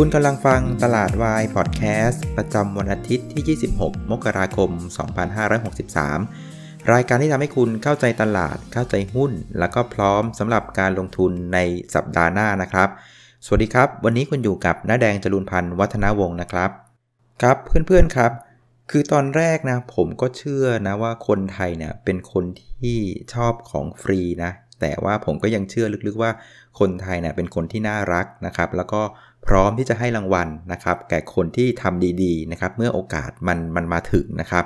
คุณกำลังฟังตลาดวายพอดแคสต์ประจำวันอาทิตย์ที่ 26 มกราคม 2563 รายการที่ทำให้คุณเข้าใจตลาด เข้าใจหุ้น แล้วก็พร้อมสำหรับการลงทุนในสัปดาห์หน้านะครับ สวัสดีครับ วันนี้คุณอยู่กับน้าแดงจรุนพันธ์วัฒนาวงศ์นะครับ ครับเพื่อนๆครับ คือตอนแรกนะผมก็เชื่อนะว่าคนไทยเนี่ยเป็นคนที่ชอบของฟรีนะแต่ว่าผมก็ยังเชื่อลึกๆว่าคนไทยเนี่ยเป็นคนที่น่ารักนะครับ แล้วก็ พร้อมที่จะให้รางวัลนะครับแก่คนที่ทำดีๆนะครับเมื่อโอกาสมันมันมาถึงนะครับ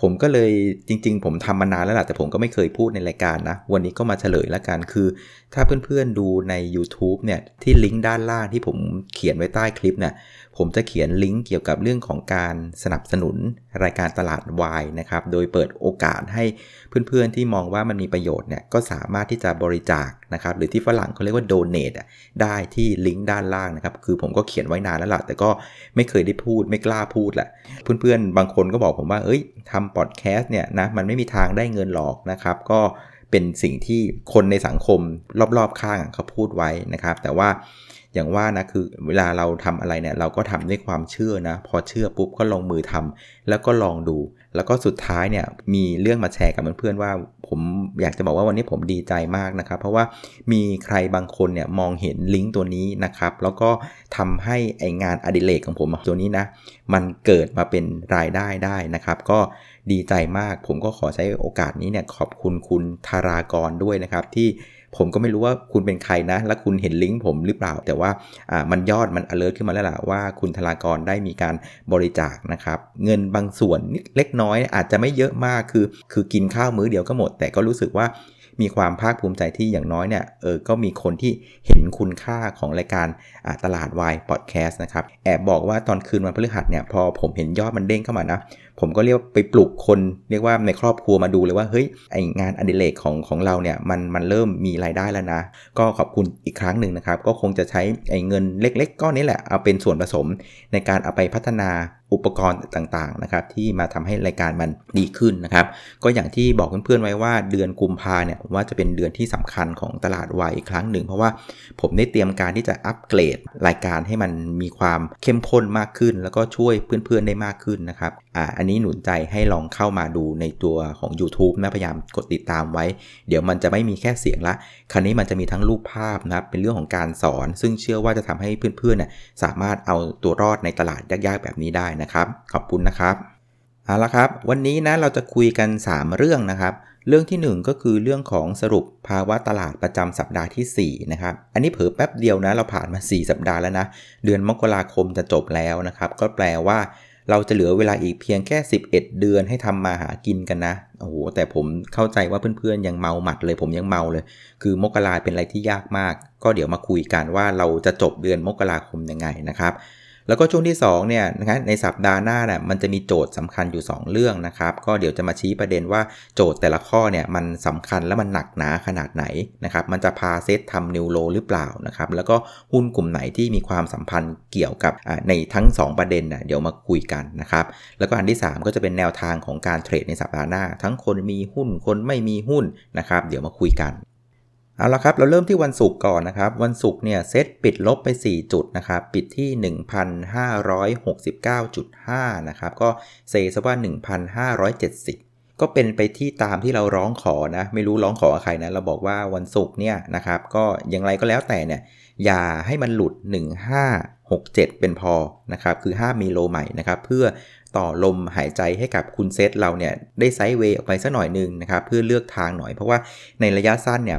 ผมก็เลยจริง ๆ ผมทำมานานแล้วแหละแต่ผมก็ไม่เคยพูดในรายการนะ วันนี้ก็มาเฉลยแล้วกันคือ ถ้าเพื่อนๆดูใน YouTube เนี่ยที่ลิงก์ด้านล่างที่ผมเขียนไว้ใต้คลิปเนี่ย ผมจะเขียนลิงก์เกี่ยวกับเรื่องของการสนับสนุนรายการตลาดวายนะครับ โดยเปิดโอกาสให้เพื่อนๆที่มองว่ามันมีประโยชน์เนี่ยก็สามารถที่จะบริจาคนะครับ หรือที่ฝรั่งเขาเรียกว่า donate ได้ที่ลิงก์ด้านล่างนะครับ คือผมก็เขียนไว้นานแล้วล่ะแต่ก็ไม่เคยได้พูดไม่กล้าพูดแหละเพื่อนๆ บางคนก็บอกผมว่าเอ้ยทำพอดแคสต์เนี่ยนะมันไม่มีทางได้เงินหรอกนะครับ ก็เป็นสิ่งที่คนในสังคมรอบๆข้างเขาพูดไว้นะครับ แต่ว่า อย่างว่านะคือเวลาเราทำอะไรเนี่ยเราก็ทำด้วยความเชื่อนะ พอเชื่อปุ๊บก็ลงมือทำแล้วก็ลองดู แล้วก็สุดท้ายเนี่ยมีเรื่องมาแชร์กับเพื่อนๆว่า ผมอยากจะบอกว่าวันนี้ผมดีใจมากนะครับ เพราะว่ามีใครบางคนเนี่ยมองเห็นลิงก์ตัวนี้นะครับ แล้วก็ทำให้ไองานอดิเรกของผมตัวนี้นะมันเกิดมาเป็นรายได้ได้นะครับ ก็ดีใจมาก ผมก็ขอใช้โอกาสนี้เนี่ยขอบคุณคุณธารากรด้วยนะครับที่ ผมก็ไม่รู้ว่าคุณเป็นใครนะ และคุณเห็นลิงก์ผมหรือเปล่า แต่ว่ามันยอดมัน alert ขึ้นมาแล้วล่ะว่าคุณธารากรได้มีการบริจาคนะครับ เงินบางส่วนเล็กน้อยอาจจะไม่เยอะมากคือ คือกินข้าวมื้อเดียวก็หมด แต่ก็รู้สึกว่ามีความภาคภูมิใจที่อย่างน้อยเนี่ยเออก็มีคนที่เห็นคุณค่าของรายการตลาดวายพอดแคสต์นะครับ แอบบอกว่าตอนคืนวันพฤหัสเนี่ยพอผมเห็นยอดมันเด้งเข้ามานะ ผมก็เรียกไปปลุกคนเรียกว่าในครอบครัวมาดูเลยว่าเฮ้ยไองานอดิเรกของของเราเนี่ยมันมันเริ่มมีรายได้แล้วนะ ก็ขอบคุณอีกครั้งหนึ่งนะครับ ก็คงจะใช้ไอเงินเล็ก ๆก้อนนี้แหละเอาเป็นส่วนผสมในการเอาไปพัฒนา อุปกรณ์ต่างๆนะครับที่มาทำให้รายการมันดีขึ้นนะครับ ก็อย่างที่บอกเพื่อนๆไว้ว่าเดือนกุมภาเนี่ยผมว่าจะเป็นเดือนที่สำคัญของตลาดวายอีกครั้งหนึ่ง เพราะว่าผมได้เตรียมการที่จะอัปเกรดรายการให้มันมีความเข้มข้นมากขึ้น แล้วก็ช่วยเพื่อนๆได้มากขึ้นนะครับอ่าอันนี้หนุนใจให้ลองเข้ามาดูในตัวของ YouTube นะพยายามกดติดตามไว้ เดี๋ยวมันจะไม่มีแค่เสียงละ คราวนี้มันจะมีทั้งรูปภาพนะครับเป็นเรื่องของการสอน ซึ่งเชื่อว่าจะทำให้เพื่อนๆเนี่ยสามารถเอาตัวรอดในตลาดยากๆแบบนี้ได้นะครับ ขอบคุณนะครับเอาละครับ วันนี้นะเราจะคุยกัน 3 เรื่องนะครับ เรื่องที่ 1 ก็คือเรื่องของสรุปภาวะตลาดประจำสัปดาห์ที่ 4 นะครับ อันนี้เผิอแป๊บเดียวนะ เราผ่านมา 4 สัปดาห์แล้วนะ เดือนมกราคมจะจบแล้วนะครับ ก็แปลว่าเราจะเหลือเวลาอีกเพียงแค่ 11 เดือนให้ทำมาหากินกันนะ โอ้โห แต่ผมเข้าใจว่าเพื่อนๆ ยังเมาหมัดเลย ผมยังเมาเลย คือมกราเป็นอะไรที่ยากมาก ก็เดี๋ยวมาคุยกันว่าเราจะจบเดือนมกราคมยังไงนะครับ แล้วก็ช่วงที่2เนี่ยนะครับในสัปดาห์หน้าเนี่ยมันจะมีโจทย์สำคัญอยู่ 2 เรื่องนะครับ ก็เดี๋ยวจะมาชี้ประเด็นว่าโจทย์แต่ละข้อเนี่ยมันสำคัญและมันหนักหนาขนาดไหนนะครับมันจะพาเซตทำนิวโลหรือเปล่านะครับแล้วก็หุ้นกลุ่มไหนที่มีความสัมพันธ์เกี่ยวกับในทั้ง 2 ประเด็นน่ะเดี๋ยวมาคุยกันนะครับแล้วก็อันที่ 3 ก็จะเป็นแนวทางของการเทรดในสัปดาห์หน้า ทั้งคนมีหุ้นคนไม่มีหุ้นนะครับเดี๋ยวมาคุยกัน เอาละครับ เราเริ่มที่วันศุกร์ก่อนนะครับ วันศุกร์เนี่ยเซตปิดลบไป 4 จุดนะครับ ปิดที่ 1,569.5 นะครับ ก็เซซะว่า 1,570 ก็เป็นไปที่ตามที่เราร้องขอนะ ไม่รู้ร้องขอใครนะ เราบอกว่าวันศุกร์เนี่ยนะครับ ก็อย่างไรก็แล้วแต่เนี่ย อย่าให้มันหลุด 1567 เป็นพอนะครับ คือ 5 มีโลใหม่นะครับ เพื่อ ต่อลมหายใจให้กับคุณเซตเราเนี่ยได้ไซด์เวย์ออกไปสักหน่อยนึงนะครับเพื่อเลือกทางหน่อยเพราะว่าในระยะสั้นเนี่ย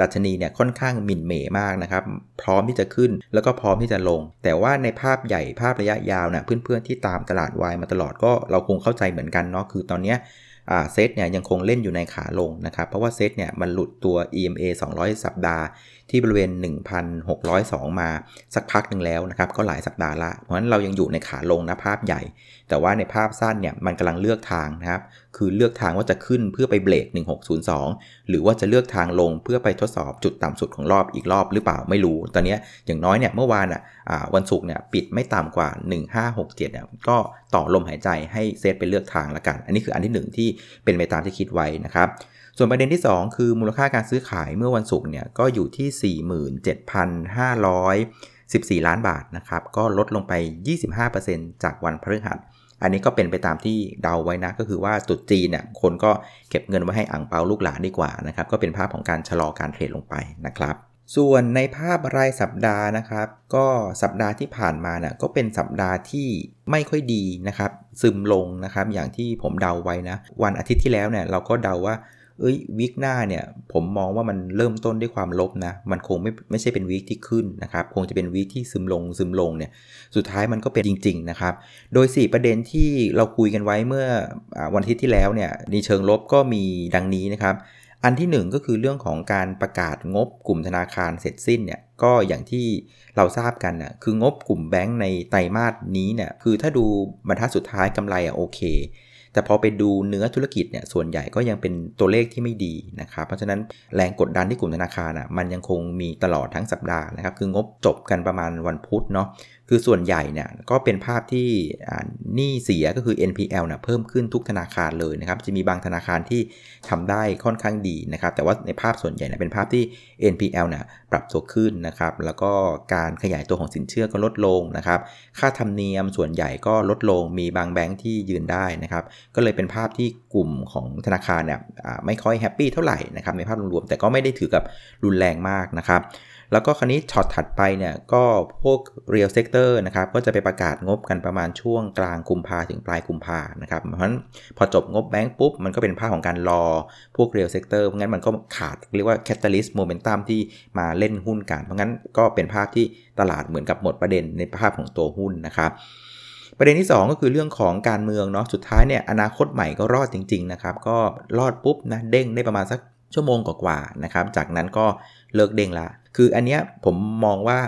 ดัชนีเนี่ยค่อนข้างหมิ่นเหม่มากนะครับพร้อมที่จะขึ้นแล้วก็พร้อมที่จะลง แต่ว่าในภาพใหญ่ภาพระยะยาวเนี่ยเพื่อนๆที่ตามตลาดวายมาตลอดก็เราคงเข้าใจเหมือนกันเนาะคือตอนเนี้ยเซตเนี่ยยังคงเล่นอยู่ในขาลงนะครับเพราะว่าเซตเนี่ยมันหลุดตัว EMA 200 สัปดาห์ที่บริเวณ 1,602 มาสักพักหนึ่งแล้วนะครับก็หลายสัปดาห์ละ เพราะฉะนั้นเรายังอยู่ในขาลงนะภาพใหญ่ แต่ว่าในภาพสั้นเนี่ยมันกำลังเลือกทางนะครับคือเลือกทางว่าจะขึ้นเพื่อไปเบรก 1602 หรือว่าจะเลือกทางลงเพื่อไปทดสอบจุดต่ำสุดของรอบอีกรอบหรือเปล่าไม่รู้ ตอนนี้อย่างน้อยเนี่ยเมื่อวานอะวันศุกร์เนี่ยปิดไม่ต่ำกว่า 1567เนี่ยก็ต่อลมหายใจให้เซตไปเลือกทางละกัน อันนี้คืออันที่ 1 ที่เป็นไปตามที่คิดไว้นะครับ ส่วนประเด็นที่ 2 คือมูลค่าการซื้อขายเมื่อวันศุกร์เนี่ยก็อยู่ที่ 47,514 ล้านบาทนะครับ ก็ลดลงไป 25%จากวันพฤหัส อันนี้ก็เป็นไปตามที่เดาไว้นะ ก็คือว่าตุดจีนเนี่ยคนก็เก็บเงินไว้ให้อ่างเปาลูกหลานดีกว่านะครับ ก็เป็นภาพของการชะลอการเทรดลงไปนะครับส่วนในภาพรายสัปดาห์นะครับ ก็สัปดาห์ที่ผ่านมาเนี่ยก็เป็นสัปดาห์ที่ไม่ค่อยดีนะครับ ซึมลงนะครับ อย่างที่ผมเดาไว้นะ วันอาทิตย์ที่แล้วเนี่ยเราก็เดาว่า เอ้ยวีคหน้าเนี่ยผมมองว่ามันเริ่มต้นด้วยความลบนะ มันคงไม่ไม่ใช่เป็นวีคที่ขึ้นนะครับ คงจะเป็นวีคที่ซึมลงซึมลงเนี่ย สุดท้ายมันก็เป็นจริง ๆ นะครับ โดย 4 ประเด็นที่เราคุยกันไว้เมื่อวันอาทิตย์ที่แล้วเนี่ยในเชิงลบก็มีดังนี้นะครับ อันที่ 1 ก็คือเรื่องของการประกาศงบกลุ่มธนาคารเสร็จสิ้นเนี่ยก็อย่างที่เราทราบกันนะคืองบกลุ่มแบงก์ในไตรมาสนี้เนี่ยคือถ้าดูบรรทัดสุดท้ายกำไรอะโอเค แต่พอไปดูเนื้อธุรกิจเนี่ยส่วนใหญ่ก็ยังเป็นตัวเลขที่ไม่ดีนะครับเพราะฉะนั้นแรงกดดันที่กลุ่มธนาคารอะมันยังคงมีตลอดทั้งสัปดาห์นะครับคืองบจบกันประมาณวันพุธเนาะ คือส่วนใหญ่เนี่ยก็เป็นภาพที่หนี้เสียก็คือ NPL เนี่ยเพิ่มขึ้นทุกธนาคารเลยนะครับ จะมีบางธนาคารที่ทำได้ค่อนข้างดีนะครับ แต่ว่าในภาพส่วนใหญ่เนี่ยเป็นภาพที่ NPL เนี่ยปรับตัวขึ้นนะครับ แล้วก็การขยายตัวของสินเชื่อก็ลดลงนะครับ ค่าธรรมเนียมส่วนใหญ่ก็ลดลง มีบางแบงค์ที่ยืนได้นะครับ ก็เลยเป็นภาพที่กลุ่มของธนาคารเนี่ยไม่ค่อย happy เท่าไหร่นะครับในภาพรวมๆแต่ก็ไม่ได้ถือกับรุนแรงมากนะครับ แล้วก็คราวนี้ช็อตถัดไปเนี่ยก็พวก real sector นะครับก็จะไปประกาศงบกันประมาณช่วงกลางกุมภาถึงปลายกุมภานะครับเพราะฉะนั้นพอจบงบแบงก์ปุ๊บ มันก็เป็นภาพของการรอพวก real sector เพราะงั้นมันก็ขาดเรียกว่า catalyst momentum ที่มาเล่นหุ้นกัน เพราะงั้นก็เป็นภาพที่ตลาดเหมือนกับหมดประเด็นในภาพของตัวหุ้นนะครับประเด็นที่ 2 ก็คือเรื่องของการเมืองเนาะสุดท้ายเนี่ยอนาคตใหม่ก็รอดจริงๆนะครับก็รอดปุ๊บนะเด้งได้ประมาณสักชั่วโมงกว่าๆนะครับจากนั้นก็เลิกเด้งละ คืออันเนี้ยผมมองว่า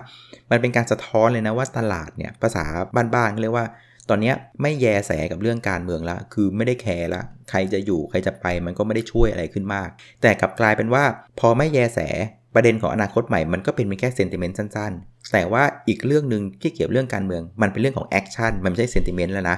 มันเป็นการสะท้อนเลยนะว่าตลาดเนี่ยภาษาบ้านๆเรียกว่า ตอนนี้ไม่แยแสกับเรื่องการเมืองละคือไม่ได้แคร์ละใครจะอยู่ใครจะไปมันก็ไม่ได้ช่วยอะไรขึ้นมาก แต่กลับกลายเป็นว่า พอไม่แยแสประเด็นของอนาคตใหม่มันก็เป็นแค่ sentiment สั้นๆ แต่ว่าอีกเรื่องหนึ่งที่เกี่ยวเรื่องการเมือง มันเป็นเรื่องของ action มันไม่ใช่ sentiment แล้วนะ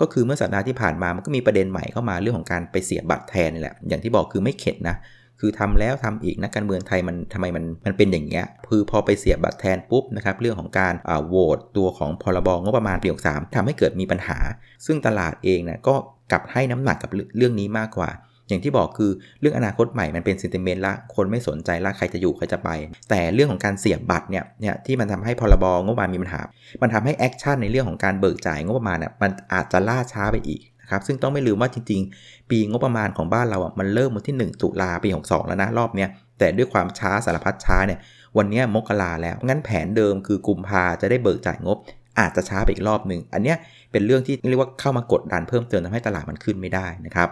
ก็คือเมื่อสัปดาห์ที่ผ่านมามันก็มีประเด็นใหม่เข้ามาเรื่องของการไปเสียบบัตรแทนนี่แหละอย่างที่บอกคือไม่เข็ดนะ คือทำแล้วทำอีกนักการเมืองไทยมันทำไมมันมันเป็นอย่างเงี้ยคือพอไปเสียบบัตรแทนปุ๊บนะครับเรื่องของการโหวตตัวของพรบงบประมาณปีหกสามทำให้เกิดมีปัญหา ซึ่งตลาดเองนะก็กลับให้น้ำหนักกับเรื่องนี้มากกว่า อย่างที่บอกคือเรื่องอนาคตใหม่มันเป็น sentiment ละคนไม่สนใจละใครจะอยู่ใครจะไป แต่เรื่องของการเสียบบัตรเนี่ยเนี่ยที่มันทำให้พรบงบประมาณมีปัญหา มันทำให้ action ในเรื่องของการเบิกจ่ายงบประมาณเนี่ยมันอาจจะล่าช้าไปอีก ครับซึ่งต้องไม่ลืมว่าจริง ๆ ปีงบประมาณของบ้านเราอะมันเริ่มวันที่ 1 ตุลาปี 62 แล้วนะรอบเนี้ยแต่ด้วยความช้าสารพัดช้าเนี่ยวันนี้มกราแล้วงั้นแผนเดิมคือกุมภาจะได้เบิกจ่ายงบ อาจจะช้าไปอีกรอบหนึ่งอันเนี้ยเป็นเรื่องที่เรียกว่าเข้ามากดดันเพิ่มเติมทำให้ตลาดมันขึ้นไม่ได้นะครับ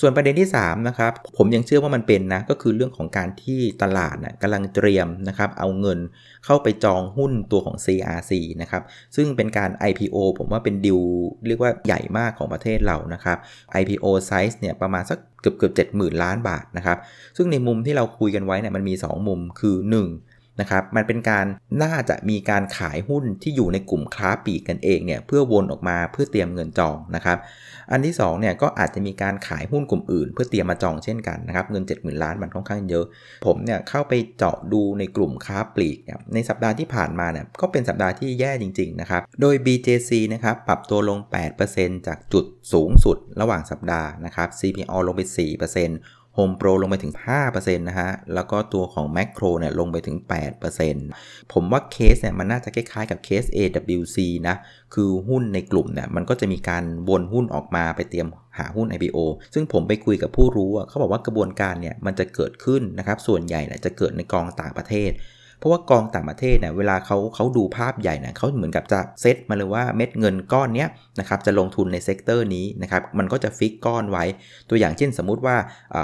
ส่วนประเด็นที่3นะครับผมยังเชื่อว่ามันเป็นนะก็คือเรื่องของการที่ตลาดนะกำลังเตรียมนะครับเอาเงินเข้าไปจองหุ้นตัวของ CRC นะครับซึ่งเป็นการ IPO ผมว่าเป็นดิวเรียกว่าใหญ่มากของประเทศเรานะครับ IPO size เนี่ยประมาณสักเกือบเกือบเจ็ดหมื่นล้านบาทนะครับซึ่งในมุมที่เราคุยกันไว้เนี่ยมันมี 2 มุมคือ 1 นะครับมันเป็นการน่าจะมีการขายหุ้นที่อยู่ในกลุ่มค้าปีกกันเองเนี่ยเพื่อวนออกมาเพื่อเตรียมเงินจองนะครับอันที่2เนี่ยก็อาจจะมีการขายหุ้นกลุ่มอื่น เพื่อเตรียมมาจองเช่นกันนะครับเงิน 70,000 ล้านมันค่อนข้างเยอะ ผมเนี่ยเข้าไปเจาะดูในกลุ่มค้าปลีกในสัปดาห์ที่ผ่านมาเนี่ยก็เป็นสัปดาห์ที่แย่จริงๆนะครับโดย BJC นะครับปรับตัวลง 8%จากจุดสูงสุดระหว่างสัปดาห์นะครับ CPO ลงไป 4% Home Pro ลงไปถึง 5%นะฮะ แล้วก็ตัวของ Macro เนี่ยลงไปถึง 8%ผมว่าเคสเนี่ยมันน่าจะคล้ายๆกับเคส AWC นะ คือหุ้นในกลุ่มเนี่ยมันก็จะมีการวนหุ้นออกมาไปเตรียมหาหุ้น IPO ซึ่งผมไปคุยกับผู้รู้เขาบอกว่ากระบวนการเนี่ยมันจะเกิดขึ้นนะครับ ส่วนใหญ่เนี่ยจะเกิดในกองต่างประเทศ เพราะว่ากองต่างประเทศเนี่ยเวลาเขาเขาดูภาพใหญ่เนี่ยเขาเหมือนกับจะเซตมาเลยว่าเม็ดเงินก้อนเนี้ยนะครับจะลงทุนใน sector นี้นะครับมันก็จะ fix ก้อนไว้ ตัวอย่างเช่นสมมุติว่า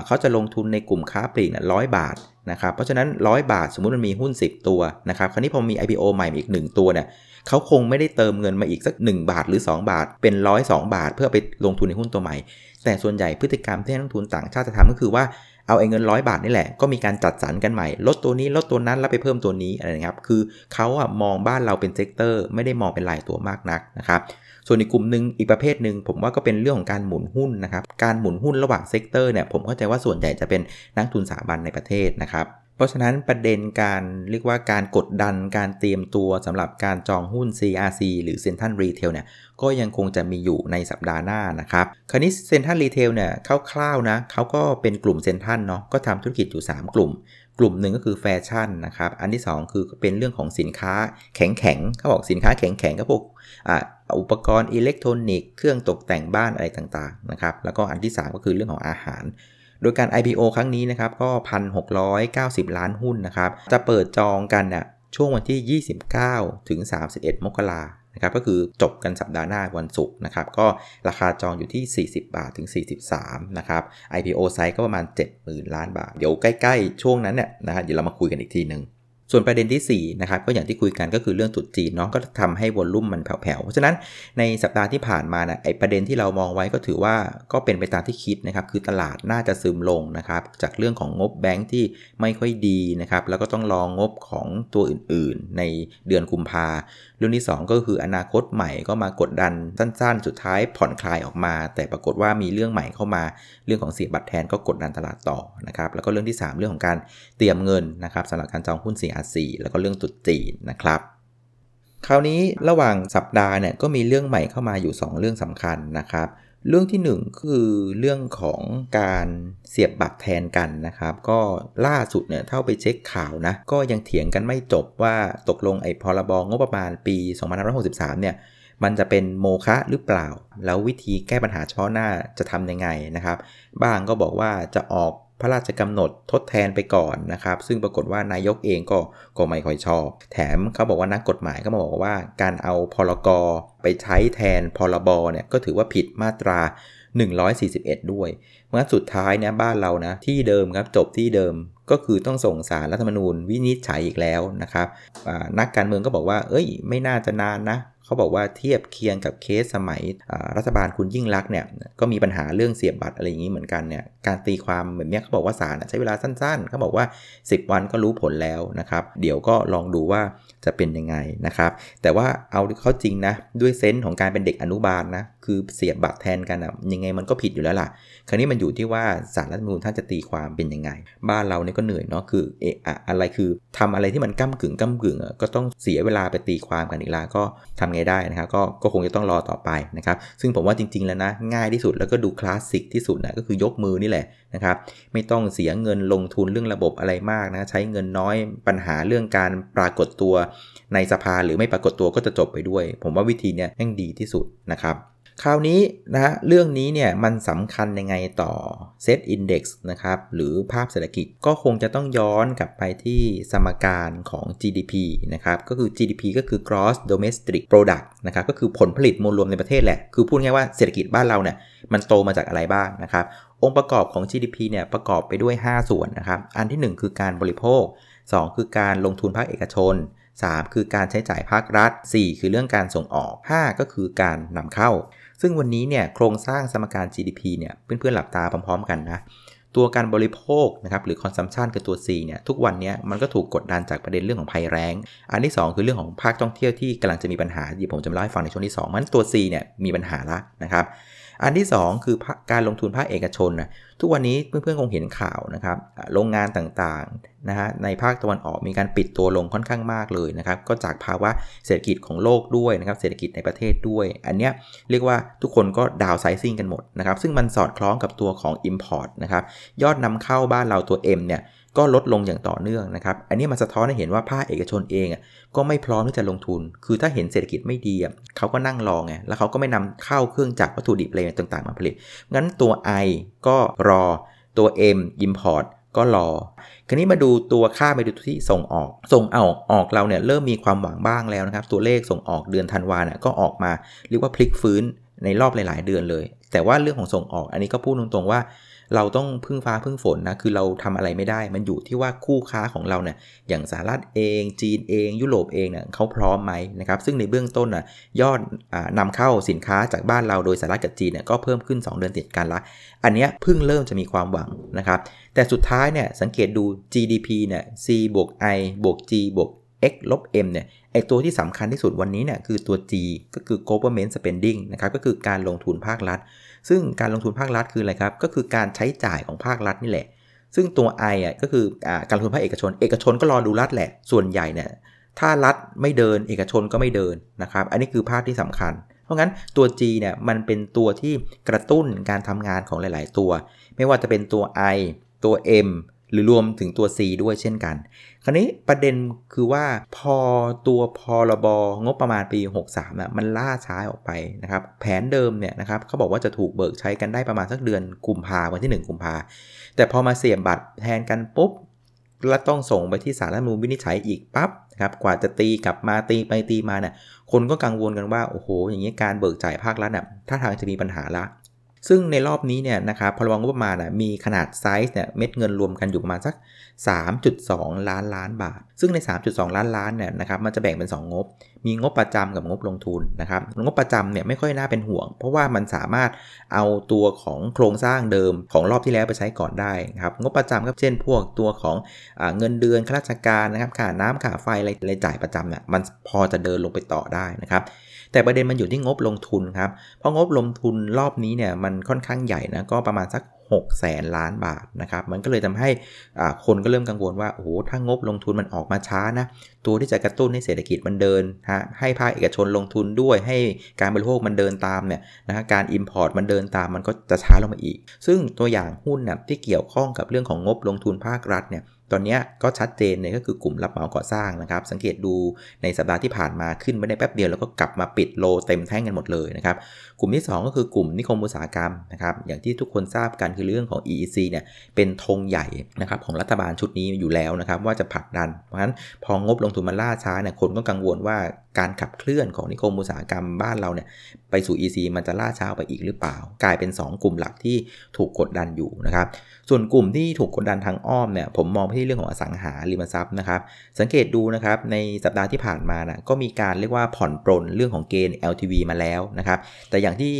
เขาจะลงทุนในกลุ่มค้าปลีกนะร้อยบาทนะครับเพราะฉะนั้น 100 บาทสมมุติมันมีหุ้น 10 ตัวนะครับคราวนี้พอมี IPO ใหม่อีก 1 ตัวเนี่ยเขาคงไม่ได้เติมเงินมาอีกสัก 1 บาทหรือ 2 บาท เป็นร้อยสองบาท เพื่อไปลงทุนในหุ้นตัวใหม่ แต่ส่วนใหญ่พฤติกรรมที่นักลงทุนต่างชาติจะทำก็คือว่า เอาไอ้เงินร้อยบาทนี่แหละก็มีการจัดสรรกันใหม่ลดตัวนี้ลดตัวนั้นแล้วไปเพิ่มตัวนี้อะไรนะครับคือเขาอะมองบ้านเราเป็น sector ไม่ได้มองเป็นรายตัวมากนักนะครับส่วนอีกกลุ่มหนึ่งอีกประเภทหนึ่งผมว่าก็เป็นเรื่องของการหมุนหุ้นนะครับการหมุนหุ้นระหว่าง sector เนี่ยผมเข้าใจว่าส่วนใหญ่จะเป็นนักลงทุนสถาบันในประเทศนะครับ เพราะฉะนั้นประเด็นการเรียกว่าการกดดันการเตรียมตัวสำหรับการจองหุ้น CRC หรือ Central Retail เนี่ยก็ยังคงจะมีอยู่ในสัปดาห์หน้านะครับคราวนี้ Central Retail เนี่ยคร่าวๆนะเขาก็เป็นกลุ่มเซ็นทรัลเนาะก็ทำธุรกิจอยู่ 3 กลุ่ม กลุ่มหนึ่งก็คือแฟชั่นนะครับอันที่ 2 คือเป็นเรื่องของสินค้าแข็งๆเขาบอกสินค้าแข็งๆก็พวกอุปกรณ์อิเล็กทรอนิกส์เครื่องตกแต่งบ้านอะไรต่างๆนะครับแล้วก็อันที่ 3 ก็คือเรื่องของอาหาร ดยการ IPO ครั้งนี้นะครับก็ 1,690 ล้านหุ้นนะครับ จะเปิดจองกันน่ยช่วงวันที่ 29 ถึง 31 มกรานะครับก็คือจบกันสัปดาห์หน้าวันศุกร์นะครับ ก็ราคาจองอยู่ที่ 40 บาทถึง 43 นะครับ IPO ไซส์ก็ประมาณ 70,000 ล้านบาท เดี๋ยวใกล้ ๆ ช่วงนั้นเนี่ยนะฮะเดี๋ยวเรามาคุยกันอีกทีหนึ่ง ส่วนประเด็นที่4นะครับก็อย่างที่คุยกันก็คือเรื่องตุดจีนเนาะก็ทำให้วอลลุ่มมันแผ่วๆ เพราะฉะนั้นในสัปดาห์ที่ผ่านมานะไอประเด็นที่เรามองไว้ก็ถือว่าก็เป็นไปตามที่คิดนะครับคือตลาดน่าจะซึมลงนะครับจากเรื่องของงบแบงค์ที่ไม่ค่อยดีนะครับแล้วก็ต้องรองงบของตัวอื่นๆ ในเดือนกุมภาเรื่องที่ 2 ก็คืออนาคตใหม่ก็มากดดันสั้น ๆ สุดท้ายผ่อนคลายออกมา แต่ปรากฏว่ามีเรื่องใหม่เข้ามา เรื่องของเสียบัตรแทนก็กดดันตลาดต่อนะครับแล้วก็เรื่องที่ 3 เรื่องของการเตรียมเงินนะครับสำหรับการจองหุ้น CRC แล้วก็เรื่องตุดจีนนะครับคราวนี้ระหว่างสัปดาห์เนี่ยก็มีเรื่องใหม่เข้ามาอยู่ 2 เรื่องสำคัญนะครับ เรื่องที่ 1 คือเรื่องของการเสียบบัตรแทนกันนะครับ ก็ล่าสุดเนี่ยเท่าไปเช็คข่าวนะ ก็ยังเถียงกันไม่จบว่าตกลงไอ้พรบงบประมาณปี2563 เนี่ยมันจะเป็นโมฆะหรือเปล่า แล้ววิธีแก้ปัญหาเฉพาะหน้าจะทำยังไงนะครับ บ้างก็บอกว่าจะออก พระราชกำหนดทดแทนไปก่อนนะครับ ซึ่งปรากฏว่านายกเองก็ก็ไม่ค่อยชอบ แถมเขาบอกว่านักกฎหมายก็มาบอกว่าการเอาพรกรไปใช้แทนพรบเนี่ยก็ถือว่าผิดมาตรา 141 ด้วยเมื่อสุดท้ายเนี่ยบ้านเรานะที่เดิมครับจบที่เดิมก็คือต้องส่งสารรัฐธรรมนูญวินิจฉัยอีกแล้วนะครับนักการเมืองก็บอกว่า เอ้ย ไม่น่าจะนานนะ เขาบอกว่าเทียบเคียงกับเคสสมัยรัฐบาลคุณยิ่งรักเนี่ยก็มีปัญหาเรื่องเสียบบัตรอะไรอย่างนี้เหมือนกันเนี่ยการตีความแบบนี้เขาบอกว่าศาลใช้เวลาสั้นๆเขาบอกว่า 10 วันก็รู้ผลแล้วนะครับ เดี๋ยวก็ลองดูว่า จะเป็นยังไงนะครับ แต่ว่าเอาเข้าจริงนะ ด้วยเซนส์ของการเป็นเด็กอนุบาลนะ คือเสียบบัตรแทนกันอะยังไงมันก็ผิดอยู่แล้วล่ะ คราวนี้มันอยู่ที่ว่าสารรัฐมนูลท่านจะตีความเป็นยังไง บ้านเราเนี่ยก็เหนื่อยเนาะคือเอะอะอะไรคือทำอะไรที่มันก้ากึ่งก้ากึ่งอะก็ต้องเสียเวลาไปตีความกันอีกแล้วก็ทำไงได้นะครับก็ก็คงจะต้องรอต่อไปนะครับซึ่งผมว่าจริง ๆแล้วนะง่ายที่สุดแล้วก็ดูคลาสสิกที่สุดนะก็คือยกมือนี่แหละนะครับไม่ต้องเสียเงินลงทุนเรื่องระบบอะไรมากนะใช้เงินน้อยปัญหาเรื่องการปรากฏตัวในสภาหรือไม่ปรากฏตัวก็จะจบไปด้วย ผมว่าวิธีนี้ยังดีที่สุดนะครับคราวนี้นะฮะเรื่องนี้เนี่ยมันสำคัญยังไงต่อ Set Index นะครับหรือภาพเศรษฐกิจก็คงจะต้องย้อนกลับไปที่สมการของ GDP นะครับก็คือ GDP ก็คือ Gross Domestic Product นะครับก็คือผลผลิตมวลรวมในประเทศแหละ คือพูดง่ายว่าเศรษฐกิจบ้านเราเนี่ยมันโตมาจากอะไรบ้างนะครับ องค์ประกอบของ GDP เนี่ยประกอบไปด้วย 5 ส่วนนะครับอันที่ 1 คือการบริโภค 2 คือการลงทุนภาคเอกชน 3 คือการใช้จ่ายภาครัฐ 4 คือเรื่องการส่งออก 5 ก็คือการนำเข้า ซึ่งวันนี้เนี่ยโครงสร้างสมการ GDP เนี่ยเพื่อนๆหลับตาพร้อมๆกันนะตัวการบริโภคนะครับหรือ consumption คือตัว C เนี่ยทุกวันนี้มันก็ถูกกดดันจากประเด็นเรื่องของภัยแรงอันที่ 2 คือเรื่องของภาคท่องเที่ยวที่กำลังจะมีปัญหาเดี๋ยวผมจะเล่าให้ฟังในช่วงที่2มันตัว C เนี่ยมีปัญหาละนะครับ อันที่ 2 คือการลงทุนภาคเอกชนนะทุกวันนี้เพื่อนๆคงเห็นข่าวนะครับโรงงานต่างๆนะฮะในภาคตะวันออกมีการปิดตัวลงค่อนข้างมากเลยนะครับก็จากภาวะเศรษฐกิจของโลกด้วยนะครับเศรษฐกิจในประเทศด้วย อันเนี้ยเรียกว่าทุกคนก็ดาวไซซิ่งกันหมดนะครับซึ่งมันสอดคล้องกับตัวของ Import นะครับยอดนำเข้าบ้านเราตัว M เนี่ย ก็ลดลงอย่างต่อเนื่องนะครับ อันนี้มันสะท้อนให้เห็นว่าภาคเอกชนเองก็ไม่พร้อมที่จะลงทุน คือถ้าเห็นเศรษฐกิจไม่ดีเขาก็นั่งรอไง แล้วเขาก็ไม่นำเข้าเครื่องจักรวัตถุดิบอะไรต่างๆ มาผลิต งั้นตัว I ก็รอ ตัว M Import ก็รอ คราวนี้มาดูตัวค่าไปดูที่ส่งออก ส่งออกออกเราเนี่ยเริ่มมีความหวังบ้างแล้วนะครับ ตัวเลขส่งออกเดือนธันวาเนี่ยก็ออกมาเรียกว่าพลิกฟื้นในรอบหลาย ๆ เดือนเลย แต่ว่าเรื่องของส่งออกอันนี้ก็พูดตรงๆว่า เราต้องพึ่งฟ้าพึ่งฝนนะ คือเราทำอะไรไม่ได้ มันอยู่ที่ว่าคู่ค้าของเราเนี่ย อย่างสหรัฐเอง จีนเอง ยุโรปเองเนี่ยเขาพร้อมไหมนะครับ ซึ่งในเบื้องต้นน่ะยอดอนำเข้าสินค้าจากบ้านเราโดยสหรัฐกับจีนเนี่ยก็เพิ่มขึ้น 2 เดือนติดกันละ อันนี้เพิ่งเริ่มจะมีความหวังนะครับ แต่สุดท้ายเนี่ยสังเกตดู GDP เนี่ย C บวก I บวก G บวก x ลบ m เนี่ยไอตัวที่สำคัญที่สุดวันนี้เนี่ยคือตัว G ก็คือ government spending นะครับก็คือการลงทุนภาครัฐ ซึ่งการลงทุนภาครัฐคืออะไรครับ ก็คือการใช้จ่ายของภาครัฐนี่แหละ ซึ่งตัว I อะก็คืออการลงทุนภาคเอกชน เอกชนก็รอดูรัฐแหละ ส่วนใหญ่เนี่ยถ้ารัฐไม่เดินเอกชนก็ไม่เดินนะครับ อันนี้คือภาพที่สำคัญ เพราะงั้นตัว G เนี่ยมันเป็นตัวที่กระตุ้นการทำงานของหลาย ๆ ตัว ไม่ว่าจะเป็นตัว I ตัว M หรือรวมถึงตัว C ด้วยเช่นกัน คราวนี้ประเด็นคือว่าพอตัวพรบงบประมาณปี 63นะมันล่าช้าออกไปนะครับ แผนเดิมเนี่ยนะครับเขาบอกว่าจะถูกเบิกใช้กันได้ประมาณสักเดือนกุมภาวันที่ 1 กุมภาแต่พอมาเสียบบัตรแทนกันปุ๊บแล้วต้องส่งไปที่สารรัฐมนูลวินิจฉัยอีกปั๊บนะครับกว่าจะตีกลับมาตีไปตีมาเนี่ยคนก็กังวลกันว่าโอ้โห อย่างนี้การเบิกจ่ายภาครัฐเนี่ยถ้าทางจะมีปัญหาละ ซึ่งในรอบนี้เนี่ยนะครับพรบงบประมาณมีขนาดไซส์เนี่ยเม็ดเงินรวมกันอยู่ประมาณสัก 3.2 ล้านล้านบาท ซึ่งใน 3.2 ล้านล้านเนี่ยนะครับมันจะแบ่งเป็น 2 งบ มีงบประจำกับงบลงทุนนะครับงบประจำเนี่ยไม่ค่อยน่าเป็นห่วง เพราะว่ามันสามารถเอาตัวของโครงสร้างเดิมของรอบที่แล้วไปใช้ก่อนได้ครับงบประจำก็เช่นพวกตัวของอเงินเดือนข้าราชการนะครับค่าน้ำค่าไฟอะไรจ่ายประจำเนี่ยมันพอจะเดินลงไปต่อได้นะครับ แต่ประเด็นมันอยู่ที่งบลงทุนครับ เพราะงบลงทุนรอบนี้เนี่ยมันค่อนข้างใหญ่นะก็ประมาณสัก6แสนล้านบาทนะครับ มันก็เลยทำให้คนก็เริ่มกังวลว่า โอ้โห ถ้างบลงทุนมันออกมาช้านะ ตัวที่จะกระตุ้นให้เศรษฐกิจมันเดินฮะให้ภาคเอกชนลงทุนด้วย ให้การบริโภคมันเดินตามเนี่ยนะการ Import มันเดินตามมันก็จะช้าลงมาอีก ซึ่งตัวอย่างหุ้นนะที่เกี่ยวข้องกับเรื่องของงบลงทุนภาครัฐเนี่ย ตอนนี้ก็ชัดเจนเลยก็คือกลุ่มรับเหมาก่อสร้างนะครับ สังเกตดูในสัปดาห์ที่ผ่านมาขึ้นไม่ได้แป๊บเดียวแล้วก็กลับมาปิดโลเต็มแท่งกันหมดเลยนะครับกลุ่มที่ 2 ก็คือกลุ่มนิคมอุตสาหกรรมนะครับอย่างที่ทุกคนทราบกันคือเรื่องของ EEC เนี่ยเป็นธงใหญ่นะครับของรัฐบาลชุดนี้อยู่แล้วนะครับว่าจะผลักดัน เพราะฉะนั้นพองบลงทุนมันล่าช้าเนี่ยคนก็กังวลว่าการขับเคลื่อนของนิคมอุตสาหกรรมบ้านเราเนี่ยไปสู่ EC มันจะล่าช้าไปอีกหรือเปล่า กลายเป็น 2 กลุ่มหลักที่ถูกกดดันอยู่นะครับส่วนกลุ่มที่ถูกกดดันทางอ้อมเนี่ยผมมองไปที่เรื่องของอสังหาริมทรัพย์นะครับสังเกตดูนะครับในสัปดาห์ที่ผ่านมานะก็มีการเรียกว่าผ่อนปรนเรื่องของเกณฑ์ LTV มาแล้วนะครับแต่อย่างที่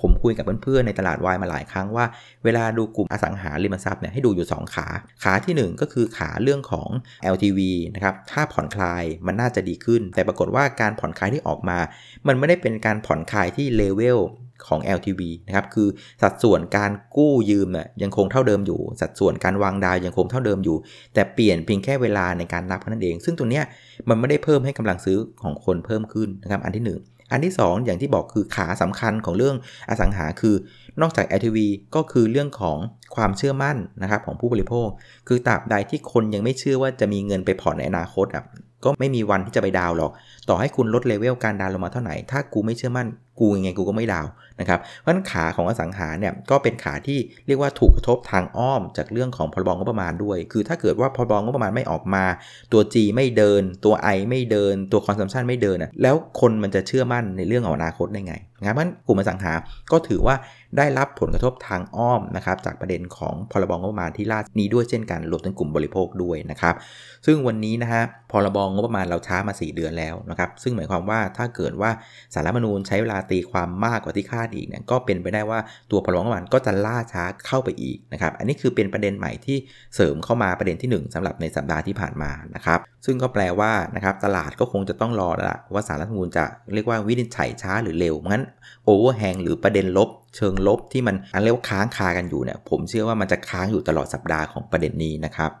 ผมคุยกับเพื่อนๆในตลาดวายมาหลายครั้งว่า เวลาดูกลุ่มอสังหาริมทรัพย์เนี่ยให้ดูอยู่ 2 ขา ขาที่ 1 ก็คือขาเรื่องของ LTV นะครับถ้าผ่อนคลายมันน่าจะดีขึ้น แต่ปรากฏว่าการผ่อนคลายที่ออกมา มันไม่ได้เป็นการผ่อนคลายที่เลเวลของ LTV นะครับ คือสัดส่วนการกู้ยืมน่ยยังคงเท่าเดิมอยู่ สัดส่วนการวางดาวยังคงเท่าเดิมอยู่ แต่เปลี่ยนเพียงแค่เวลาในการนับนั่นเอง ซึ่งตัวเนี้ยมันไม่ได้เพิ่มให้กำลังซื้อของคนเพิ่มขึ้นนะครับ อันที่ 1 อันที่ 2 อย่างที่บอกคือขาสำคัญของเรื่องอสังหาคือนอกจาก LTV ก็คือเรื่องของความเชื่อมั่นนะครับของผู้บริโภค คือตราบใดที่คนยังไม่เชื่อว่าจะมีเงินไปผ่อนในอนาคตอะก็ไม่มีวันที่จะไปดาวน์หรอกต่อให้คุณลด level การดาวน์ลงมาเท่าไหร่ ถ้ากูไม่เชื่อมั่น กูยังไงกูก็ไม่ดาวน์นะครับ เพราะฉะนั้นขาของอสังหาเนี่ยก็เป็นขาที่เรียกว่าถูกกระทบทางอ้อมจากเรื่องของพรบงบประมาณด้วย คือถ้าเกิดว่าพรบงบประมาณไม่ออกมา ตัว G ไม่เดิน ตัว I ไม่เดิน ตัว consumption ไม่เดินนะแล้วคนมันจะเชื่อมั่นในเรื่องของอนาคตได้ไงนะครับเพราะกลุ่มอสังหา ก็ถือว่าได้รับผลกระทบทางอ้อมนะครับจากประเด็นของพรบงบประมาณที่ล่านี้ด้วยเช่นกันรวมถึงกลุ่มบริโภคด้วยนะครับ ซึ่งวันนี้นะฮะพรบงบประมาณเราช้ามา 4 เดือนแล้วนะครับซึ่งหมายความว่าถ้าเกิดว่าสารรัฐมนูญใช้เวลาตีความมากกว่าที่คาดอีกเนี่ยก็เป็นไปได้ว่าตัวพรบงบประมาณก็จะล่าช้าเข้าไปอีกนะครับอันนี้คือเป็นประเด็นใหม่ที่เสริมเข้ามาประเด็นที่ 1สำหรับในสัปดาห์ที่ผ่านมานะครับซึ่งก็แปลว่านะครับตลาดก็คงจะต้องรอละว่าสารรัฐมนูญจะเรียกว่าวินิจฉัยช้าหรือเร็วงั้นโอเวอร์แฮงหรือประเด็นลบเชิงลบที่มันอันเรียกว่าค้างคากันอยู่เนี่ยผมเชื่อว่ามันจะค้างอยู่ตลอดสัปดาห์ของประเด็นนี้นะครับ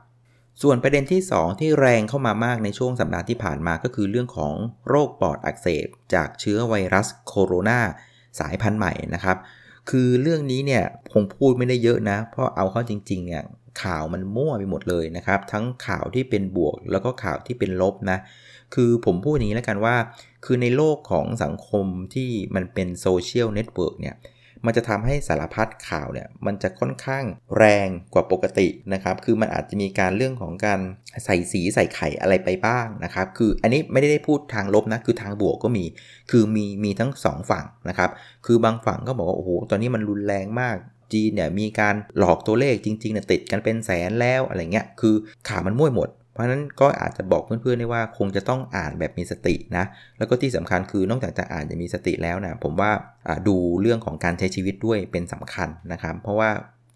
ส่วนประเด็นที่ 2 ที่แรงเข้ามามากในช่วงสัปดาห์ที่ผ่านมาก็คือเรื่องของโรคปอดอักเสบ จากเชื้อไวรัสโคโรนาสายพันธุ์ใหม่นะครับ คือเรื่องนี้เนี่ยคงพูดไม่ได้เยอะนะ เพราะเอาเข้าจริงๆเนี่ยข่าวมันมั่วไปหมดเลยนะครับ ทั้งข่าวที่เป็นบวกแล้วก็ข่าวที่เป็นลบนะ คือผมพูดอย่างนี้แล้วกันว่า คือในโลกของสังคมที่มันเป็น social network เนี่ย มันจะทำให้สารพัดข่าวเนี่ยมันจะค่อนข้างแรงกว่าปกตินะครับ คือมันอาจจะมีการเรื่องของการใส่สีใส่ไข่อะไรไปบ้างนะครับ คืออันนี้ไม่ได้พูดทางลบนะ คือทางบวกก็มี คือมีมีทั้ง 2 ฝั่งนะครับ คือบางฝั่งก็บอกว่าโอ้โห ตอนนี้มันรุนแรงมากจีนเนี่ยมีการหลอกตัวเลขจริงๆเนี่ยติดกันเป็นแสนแล้วอะไรเงี้ย คือข่าวมันมั่วหมด เพราะนั้นก็อาจจะบอกเพื่อนๆได้ว่าคงจะต้องอ่านแบบมีสตินะ แล้วก็ที่สำคัญคือนอกจากจะอ่านจะมีสติแล้วนะผมว่าดูเรื่องของการใช้ชีวิตด้วยเป็นสำคัญนะครับ เพราะว่า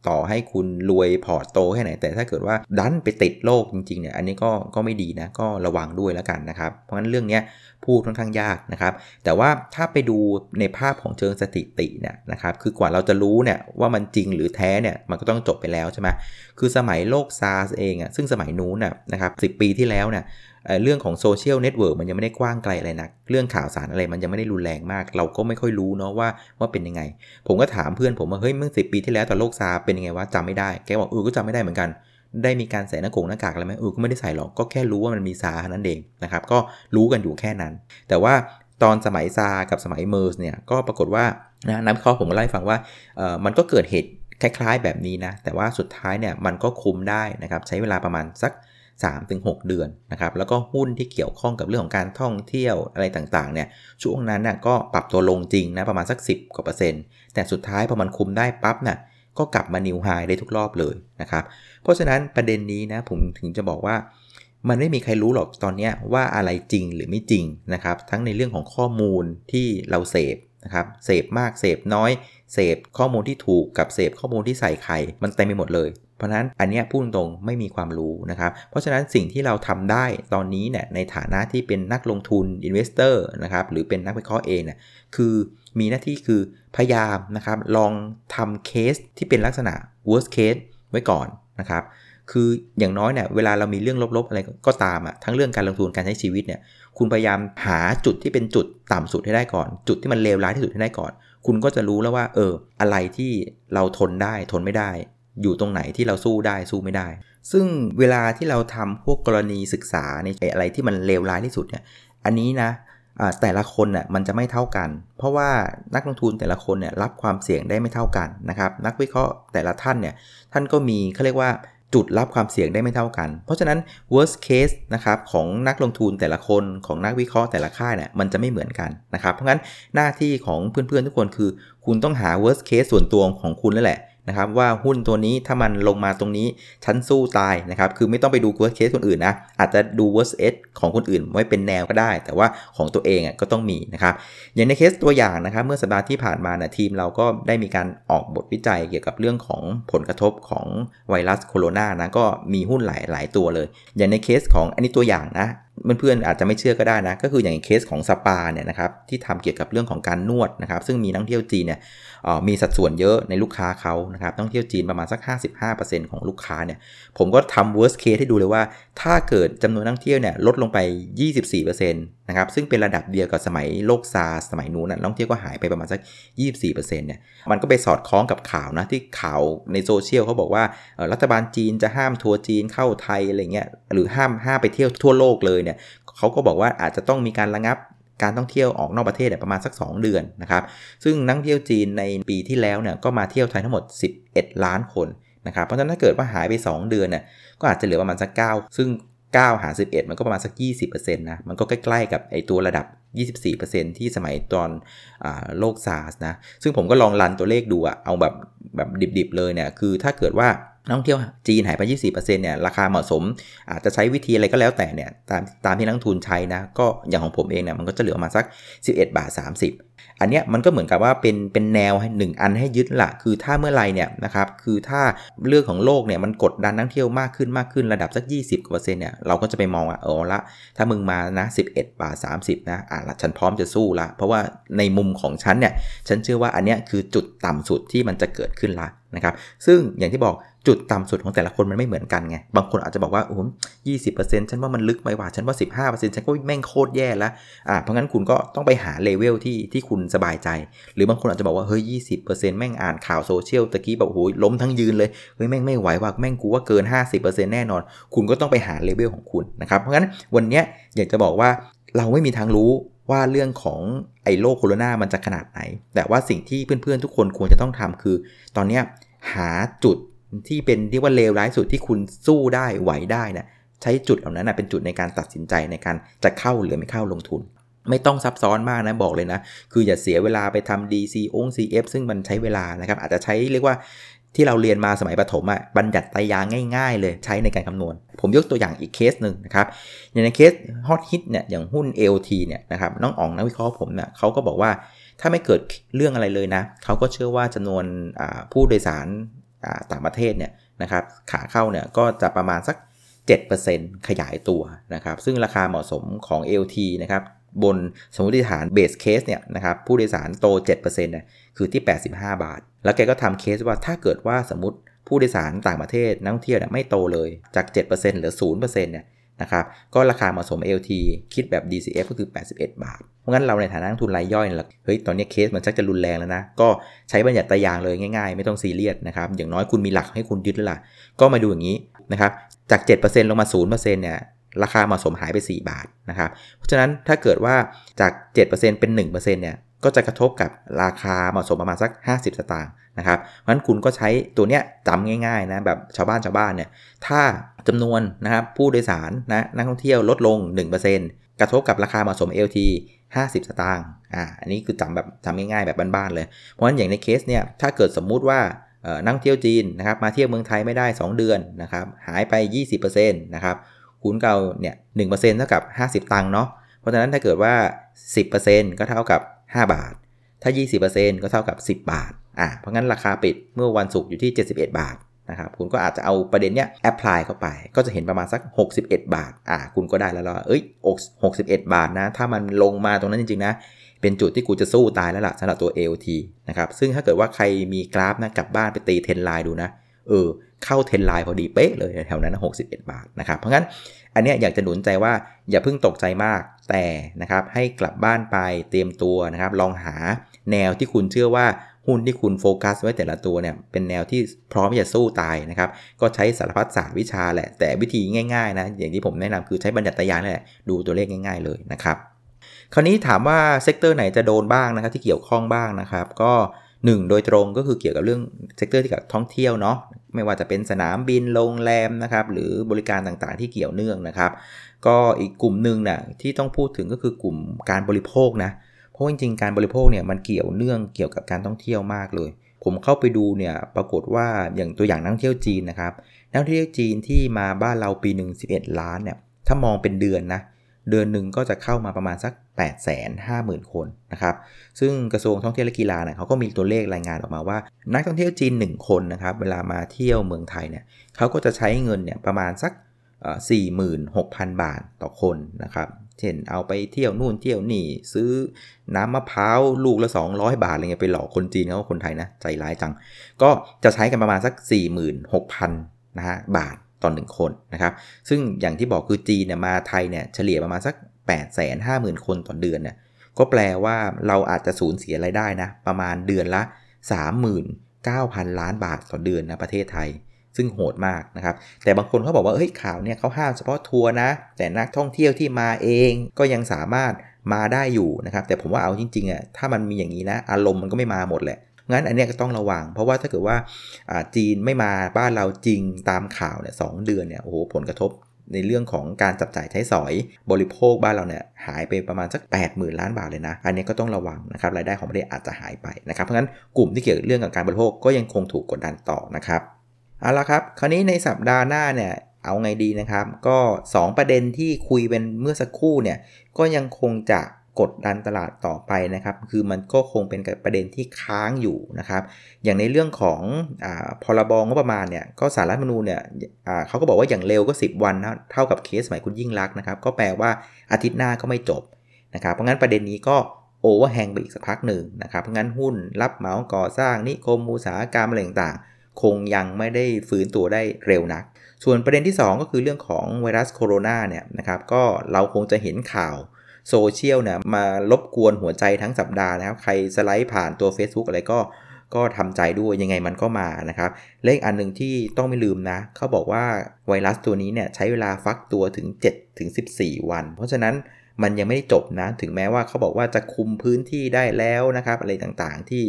ต่อให้คุณรวยพอร์ตโตแค่ไหน แต่ถ้าเกิดว่าดันไปติดโลกจริงๆเนี่ยอันนี้ก็ก็ไม่ดีนะก็ระวังด้วยแล้วกันนะครับ เพราะฉะนั้นเรื่องนี้พูดค่อนข้างยากนะครับ แต่ว่าถ้าไปดูในภาพของเชิงสถิติเนี่ยนะครับคือกว่าเราจะรู้เนี่ยว่ามันจริงหรือแท้เนี่ยมันก็ต้องจบไปแล้วใช่ไหมคือสมัยโรคซาร์สเองอะซึ่งสมัยนู้นนะครับสิบปีที่แล้วเนี่ย เรื่องของ social network มันยังไม่ได้กว้างไกลอะไรนัก เรื่องข่าวสารอะไรมันยังไม่ได้รุนแรงมาก เราก็ไม่ค่อยรู้เนาะว่าว่าเป็นยังไง ผมก็ถามเพื่อนผมว่าเฮ้ยเมื่อสิบปีที่แล้วตอนโรคซาร์สเป็นยังไงวะจำไม่ได้แกบอกเออก็จำไม่ได้เหมือนกันได้มีการใส่หน้ากงหน้ากากอะไรไหมเออก็ไม่ได้ใส่หรอกก็แค่รู้ว่ามันมีซาร์สเท่านั้นเองนะครับก็รู้กันอยู่แค่นั้น แต่ว่าตอนสมัยซาร์สกับสมัยเมอร์สเนี่ยก็ปรากฏว่านะนักวิเคราะห์ผมก็เล่าให้ฟังว่าเออมันก็เกิดเหตุคล้ายๆแบบนี้นะ แต่ว่าสุดท้ายเนี่ยมันก็คุมได้นะครับใช้เวลาประมาณสัก 3-6 เดือนนะครับแล้วก็หุ้นที่เกี่ยวข้องกับเรื่องของการท่องเที่ยวอะไรต่างๆเนี่ยช่วงนั้นน่ะก็ปรับตัวลงจริงนะประมาณสัก 10กว่าเปอร์เซ็นต์แต่สุดท้ายพอมันคุมได้ปั๊บน่ะก็กลับมานิวไฮได้ทุกรอบเลยนะครับเพราะฉะนั้นประเด็นนี้นะผมถึงจะบอกว่ามันไม่มีใครรู้หรอกตอนนี้ว่าอะไรจริงหรือไม่จริงนะครับทั้งในเรื่องของข้อมูลที่เราเสพนะครับเสพมากเสพน้อยเสพข้อมูลที่ถูกกับเสพข้อมูลที่ใส่ไข่มันเต็มไปหมดเลย เพราะนั้นอันนี้พูดตรงไม่มีความรู้นะครับ เพราะฉะนั้นสิ่งที่เราทำได้ตอนนี้เนี่ยในฐานะที่เป็นนักลงทุน investor นะครับหรือเป็นนักวิเคราะห์เองเนี่ยคือมีหน้าที่คือพยายามนะครับลองทำเคสที่เป็นลักษณะ worst case ไว้ก่อนนะครับคืออย่างน้อยเนี่ยเวลาเรามีเรื่องลบๆ อะไรก็ตามอะ่ะทั้งเรื่องการลงทุนการใช้ชีวิตเนี่ยคุณพยายามหาจุดที่เป็นจุดต่ำสุดให้ได้ก่อน จุดที่มันเลวร้ายที่สุดให้ได้ก่อน คุณก็จะรู้แล้วว่าเอออะไรที่เราทนได้ทนไม่ได้ อยู่ตรงไหนที่เราสู้ได้สู้ไม่ได้ ซึ่งเวลาที่เราทำพวกกรณีศึกษาในอะไรที่มันเลวร้ายที่สุดเนี่ยอันนี้นะแต่ละคนน่ยมันจะไม่เท่ากัน เพราะว่านักลงทุนแต่ละคนเนี่ยรับความเสี่ยงได้ไม่เท่ากันนะครับนักวิเคราะห์แต่ละท่านเนี่ยท่านก็มีเขาเรียกว่าจุดรับความเสี่ยงได้ไม่เท่ากัน เพราะฉะนั้น worst case นะครับของนักลงทุนแต่ละคนของนักวิเคราะห์แต่ละค่ายเนี่ยมันจะไม่เหมือนกันนะครับ เพราะงั้นหน้าที่ของเพื่อนๆทุกคนคือ คุณต้องหา worst case ส่วนตัวของคุณนั่นแหละ นะครับว่าหุ้นตัวนี้ถ้ามันลงมาตรงนี้ฉันสู้ตายนะครับคือไม่ต้องไปดู worst case คนอื่นนะอาจจะดู worst case ของคนอื่นไว้เป็นแนวก็ได้ แต่ว่าของตัวเองอะก็ต้องมีนะครับอย่างในเคสตัวอย่างนะครับเมื่อสัปดาห์ที่ผ่านมานะทีมเราก็ได้มีการออกบทวิจัยเกี่ยวกับเรื่องของผลกระทบของไวรัสโคโรนานะก็มีหุ้นหลายหลายตัวเลย อย่างในเคสของอันนี้ตัวอย่างนะ เพื่อนๆอาจจะไม่เชื่อก็ได้นะ ก็คืออย่างเคสของสปาเนี่ยนะครับที่ทำเกี่ยวกับเรื่องของการนวดนะครับ ซึ่งมีนักท่องเที่ยวจีนเนี่ยมีสัดส่วนเยอะในลูกค้าเขานะครับต้องเที่ยวจีนประมาณสัก 55%ของลูกค้าเนี่ยผมก็ทำ worst case ให้ดูเลยว่า ถ้าเกิดจำนวนนักท่องเที่ยวเนี่ยลดลงไป 24%น นะครับซึ่งเป็นระดับเดียวกับสมัยโลกซาสมัยนู้นนักท่องเที่ยวก็หายไปประมาณสัก 24%เนี่ยมันก็ไปสอดคล้องกับข่าวนะที่ข่าวในโซเชียลเขาบอกว่ารัฐบาลจีนจะห้ามทัวร์จีนเข้าไทยอะไรเงี้ยหรือห้ามห้ามไปเที่ยวทั่วโลกเลยเนี่ยเขาก็บอกว่าอาจจะต้องมีการระงับการท่องเที่ยวออกนอกประเทศประมาณสัก 2 เดือนนะครับซึ่งนักเที่ยวจีนในปีที่แล้วเนี่ยก็มาเที่ยวไทยทั้งหมด 11 ล้านคนนะครับเพราะฉะนั้นถ้าเกิดว่าหายไป 2 เดือนเนี่ยก็อาจจะเหลือประมาณสัก 9 ซึ่ง 9 หาร 11 มันก็ประมาณสัก 20%นะ มันก็ใกล้ๆกับไอตัวระดับ 24%ที่สมัยตอนอโลกซาร์สนะ ซึ่งผมก็ลองรันตัวเลขดูอะเอาแบบแบบดิบๆเลยเนี่ย คือถ้าเกิดว่า นักท่องเที่ยวจีนหายไป 24%เนี่ยราคาเหมาะสม อาจจะใช้วิธีอะไรก็แล้วแต่เนี่ยตามตามที่นักทุนใช้นะ ก็อย่างของผมเองเนี่ยมันก็จะเหลือมาสัก 11 บาท 30 อันเนี้ยมันก็เหมือนกับว่าเป็นเป็นแนวให้หนึ่งอันให้ยึดละคือถ้าเมื่อไรเนี่ยนะครับคือถ้าเรื่องของโลกเนี่ยมันกดดันนักเที่ยวมากขึ้นมากขึ้นระดับสัก 20กว่าเปอร์เซ็นต์เนี่ยเราก็จะไปมองว่าเออละ ถ้ามึงมานะ11 บาท 30นะอะฉันพร้อมจะสู้ละ เพราะว่าในมุมของฉันเนี่ยฉันเชื่อว่าอันเนี้ยคือจุดต่ำสุดที่มันจะเกิดขึ้นละนะครับซึ่งอย่างที่บอก จุดต่ำสุดของแต่ละคนมันไม่เหมือนกันไง บางคนอาจจะบอกว่าโอ้ยี่สิบเปอร์เซ็นต์ฉันว่ามันลึกไปว่าฉันว่าสิบห้าเปอร์เซ็นต์ฉันก็แม่งโคตรแย่แล้วอ่าเพราะงั้นคุณก็ต้องไปหาเลเวลที่ที่คุณสบายใจ หรือบางคนอาจจะบอกว่าเฮ้ยยี่สิบเปอร์เซ็นต์แม่งอ่านข่าวโซเชียลตะกี้แบบโอ้ยล้มทั้งยืนเลยเฮ้ยแม่งไม่ไหวว่าแม่งกูว่าเกิน50%แน่นอน คุณก็ต้องไปหาเลเวลของคุณนะครับ เพราะงั้นวันนี้อยากจะบอกว่าเราไม่มีทางรู้ว่าเรื่องของไอ้โรคโคโรนามันจะขนาดไหน แต่ว่าสิ่งที่เพื่อนๆทุกคนควรจะต้องทำคือ ตอนนี้หาจุด ที่เป็นที่ว่าเลวร้ายสุดที่คุณสู้ได้ไหวได้นะใช้จุดเหล่านั้นนะเป็นจุดในการตัดสินใจในการจะเข้าหรือไม่เข้าลงทุน ไม่ต้องซับซ้อนมากนะบอกเลยนะ คืออย่าเสียเวลาไปทำ DC อง CF ซึ่งมันใช้เวลานะครับอาจจะใช้เรียกว่าที่เราเรียนมาสมัยประถมอะ่ะบัญญัติไตรยางศ์ง่ายๆ เลยใช้ในการคำนวณ ผมยกตัวอย่างอีกเคสหนึ่งนะครับอย่างใน case hot hit เนี่ยอย่างหุ้น LT เนี่ยนะครับน้องอ๋องนักวิเคราะห์ผมเนี่ยเขาก็บอกว่าถ้าไม่เกิดเรื่องอะไรเลยนะเขาก็เชื่อว่าจำนวนผู้โดยสาร ต่างประเทศเนี่ยนะครับขาเข้าเนี่ยก็จะประมาณสัก 7%ขยายตัวนะครับซึ่งราคาเหมาะสมของ LT นะครับบนสมมติฐาน base case เนี่ยนะครับผู้โดยสารโต 7%เนี่ยคือที่ 85 บาท แล้วแกก็ทำเคสว่าถ้าเกิดว่าสมมติผู้โดยสารต่างประเทศนักท่องเที่ยวเนี่ยไม่โตเลยจาก 7%เหลือ 0%เนี่ยนะครับก็ราคาเหมาะสม LT คิดแบบ DCF ก็คือ 81 บาท ราะงั้นเราในฐานะนักทุนรายย่อยเนี่ยเฮ้ยตอนนี้เคสมันชักจะรุนแรงแล้วนะ ก็ใช้บัญญัติตายางเลยง่ายๆ ไม่ต้องซีเรียสนะครับอย่างน้อยคุณมีหลักให้คุณยึดแล้วล่ะ ก็มาดูอย่างนี้นะครับจาก 7%ลงมา 0%เนี่ยราคาเหมาะสมหายไป 4 บาทนะครับเพราะฉะนั้นถ้าเกิดว่าจาก 7%เป็น 1%เนี่ยก็จะกระทบกับราคาเหมาะสมประมาณสัก 50 สตางค์นะครับเพราะฉะนั้นคุณก็ใช้ตัวเนี้ยจำง่ายๆนะแบบชาวบ้านชาวบ้านเนี่ยถ้าจำนวนนะครับผู้โดยสารนะนักท่องเที่ยวลดลง 1%กระทบกับราคาเหมาะสม LT 50 สตางค์อ่าอันนี้คือจำแบบจำง่ายๆแบบบ้านๆเลย เพราะฉะนั้นอย่างในเคสเนี่ยถ้าเกิดสมมุติว่านักท่งเที่ยวจีนนะครับมาเที่ยวเมืองไทยไม่ได้ 2 เดือนนะครับหายไป 20%นะครับคูณเก่าเนี่ยหเเท่ากับ 50 ตังค์เนาะเพราะฉะนั้นถ้าเกิดว่า 10%ก็เท่ากับ 5 บาท ถ้า 20%ก็เท่ากับ 10 บาทอ่าเพราะงั้นราคาปิดเมื่อวันศุกร์อยู่ที่ 71 บาท นะครับคุณก็อาจจะเอาประเด็นเนี้ยแอพพลายเข้าไป ก็จะเห็นประมาณสัก 61 บาทอ่าคุณก็ได้แล้วล่ะเอ้ย61 บาทนะ ถ้ามันลงมาตรงนั้นจริงๆนะเป็นจุดที่กูจะสู้ตายแล้วล่ะสำหรับตัว AOT นะครับซึ่งถ้าเกิดว่าใครมีกราฟนะกลับบ้านไปตีเทนไลน์ดูนะเออเข้า trend line พอดีเป๊ะเลยแถวนั้น61 บาทนะครับเพราะงั้นอันนี้อยากจะหนุนใจว่าอย่าเพิ่งตกใจมากแต่นะครับให้กลับบ้านไปเตรียมตัวนะครับลองหาแนวที่คุณเชื่อว่า หุ้นที่คุณโฟกัสไว้แต่ละตัวเนี่ยเป็นแนวที่พร้อมจะสู้ตายนะครับ ก็ใช้สารพัดศาสตร์วิชาแหละ แต่วิธีง่ายๆนะอย่างที่ผมแนะนำคือใช้บัญญัติไตรยางศ์แหละดูตัวเลขง่าย ๆเลยนะครับคราวนี้ถามว่า sector ไหนจะโดนบ้างนะครับที่เกี่ยวข้องบ้างนะครับก็1โดยตรงก็คือเกี่ยวกับเรื่อง sector ที่กับท่องเที่ยวเนาะไม่ว่าจะเป็นสนามบินโรงแรมนะครับหรือบริการต่างๆที่เกี่ยวเนื่องนะครับ ก็อีกกลุ่มหนึ่งนะ่ะที่ต้องพูดถึงก็คือกลุ่มการบริโภคนะ เพราะจริงๆการบริโภคเนี่ยมันเกี่ยวเนื่องเกี่ยวกับการท่องเที่ยวมากเลย ผมเข้าไปดูเนี่ยปรากฏว่าอย่างตัวอย่างนักท่องเที่ยวจีนนะครับนักท่องเที่ยวจีนที่มาบ้านเราปีหนึ่ง11 ล้านเนี่ยถ้ามองเป็นเดือนนะเดือนหนึ่งก็จะเข้ามาประมาณสัก 8 5 0 0 0 0 คนนะครับ ซึ่งกระทรวงท่องเที่ยวและกีฬาเนี่ยเขาก็มีตัวเลขรายงานออกมาว่า นักท่องเที่ยวจีน 1 คนนะครับ เวลามาเที่ยวเมืองไทยเนี่ยเขาก็จะใช้เงินเนี่ยประมาณสัก 46,000 บาทต่อคนนะครับ เช่นเอาไปเที่ยวนู่นเที่ยวนี่ ซื้อน้ำมะพร้าวลูกละ 200 บาทอะไรเงี้ยไปหลอกคนจีนเขาคนไทยนะใจร้ายจัง ก็จะใช้กันประมาณสัก 46,000นะฮะบาทต่อหนึ่งคนนะครับ ซึ่งอย่างที่บอกคือจีนเนี่ยมาไทยเนี่ยเฉลี่ยประมาณสัก 8 5 0 0 0 0 คนต่อเดือนเนี่ยก็แปลว่าเราอาจจะสูญเสียรายได้นะ ประมาณเดือนละ 39,000 ล้านบาทต่อเดือนนะประเทศไทย ซึ่งโหดมากนะครับ แต่บางคนเขาบอกว่าเฮ้ยข่าวเนี่ยเขาห้ามเฉพาะทัวร์นะ แต่นักท่องเที่ยวที่มาเองก็ยังสามารถมาได้อยู่นะครับ แต่ผมว่าเอาจริงๆอะถ้ามันมีอย่างนี้นะ อารมณ์มันก็ไม่มาหมดแหละงั้นอันนี้ก็ต้องระวัง เพราะว่าถ้าเกิดว่าจีนไม่มาบ้านเราจริงตามข่าวเนี่ยสเดือนเนี่ยโอ้โหผลกระทบในเรื่องของการจับจ่ายใช้สอย บริโภคบ้านเราเนี่ยหายไปประมาณสัก 8 0,000 ล้านบาทเลยนะ อันนี้ก็ต้องระวังนะครับรายได้ของประเทศอาจจะหายไปนะครับเพราะงั้นกลุ่มที่เกี่ยวกับเรื่องกับการบริโภคก็ยังคงถูกกดดันต่อนะครับ เอาละครับ คราวนี้ในสัปดาห์หน้าเนี่ยเอาไงดีนะครับ ก็ 2 ประเด็นที่คุยเป็นเมื่อสักครู่เนี่ยก็ยังคงจะกดดันตลาดต่อไปนะครับ คือมันก็คงเป็นประเด็นที่ค้างอยู่นะครับ อย่างในเรื่องของอพรบงบประมาณเนี่ย ก็ศาลรัฐธรรมนูญเนี่ยเขาก็บอกว่าอย่างเร็วก็ 10 วันเท่ากับเค สมัยคุณยิ่งลักษณ์นะครับ ก็แปลว่าอาทิตย์หน้าก็ไม่จบนะครับ เพราะงั้นประเด็นนี้ก็ overhang ไปอีกสักพักหนึ่งนะครับ เพราะงั้นหุ้นรับเหมาก่อสร้างนิคมอุตสาหกรรมอะไรต่างๆ คงยังไม่ได้ฟื้นตัวได้เร็วนัก ส่วนประเด็นที่ 2 ก็คือเรื่องของไวรัสโคโรนาเนี่ยนะครับก็เราคงจะเห็นข่าวโซเชียลเนี่ยมารบกวนหัวใจทั้งสัปดาห์นะครับใครสไลด์ผ่านตัว Facebook อะไรก็ก็ทำใจด้วยยังไงมันก็มานะครับเลขอันหนึ่งที่ต้องไม่ลืมนะ เขาบอกว่าไวรัสตัวนี้เนี่ยใช้เวลาฟักตัวถึง 7 ถึง 14 วัน เพราะฉะนั้น มันยังไม่ได้จบนะ ถึงแม้ว่าเขาบอกว่าจะคุมพื้นที่ได้แล้วนะครับอะไรต่างๆที่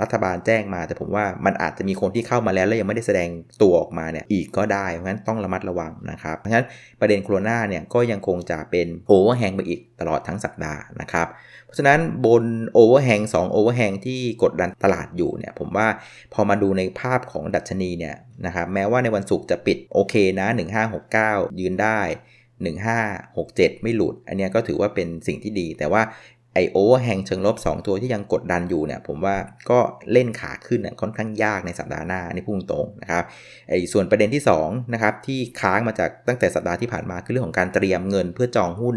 รัฐบาลแจ้งมา แต่ผมว่ามันอาจจะมีคนที่เข้ามาแล้ว แล้วยังไม่ได้แสดงตัวออกมาเนี่ยอีกก็ได้ เพราะฉะนั้นต้องระมัดระวังนะครับ เพราะฉะนั้นประเด็นโควิดเนี่ยก็ยังคงจะเป็น overhang ไปอีกตลอดทั้งสัปดาห์นะครับ เพราะฉะนั้นบน overhang สอง overhang ที่กดดันตลาดอยู่เนี่ยผมว่าพอมาดูในภาพของดัชนีเนี่ยนะครับแม้ว่าในวันศุกร์จะปิดโอเคนะ 1569 ยืนได้ 1567 ไม่หลุด อันนี้ก็ถือว่าเป็นสิ่งที่ดี แต่ว่า ไอ overhang เชิงลบ 2 ตัวที่ยังกดดันอยู่เนี่ยผมว่าก็เล่นขาขึ้นค่อนข้างยากในสัปดาห์หน้านี่พูดตรงนะครับไอส่วนประเด็นที่2นะครับที่ค้างมาจากตั้งแต่สัปดาห์ที่ผ่านมาคือเรื่องของการเตรียมเงินเพื่อจองหุ้น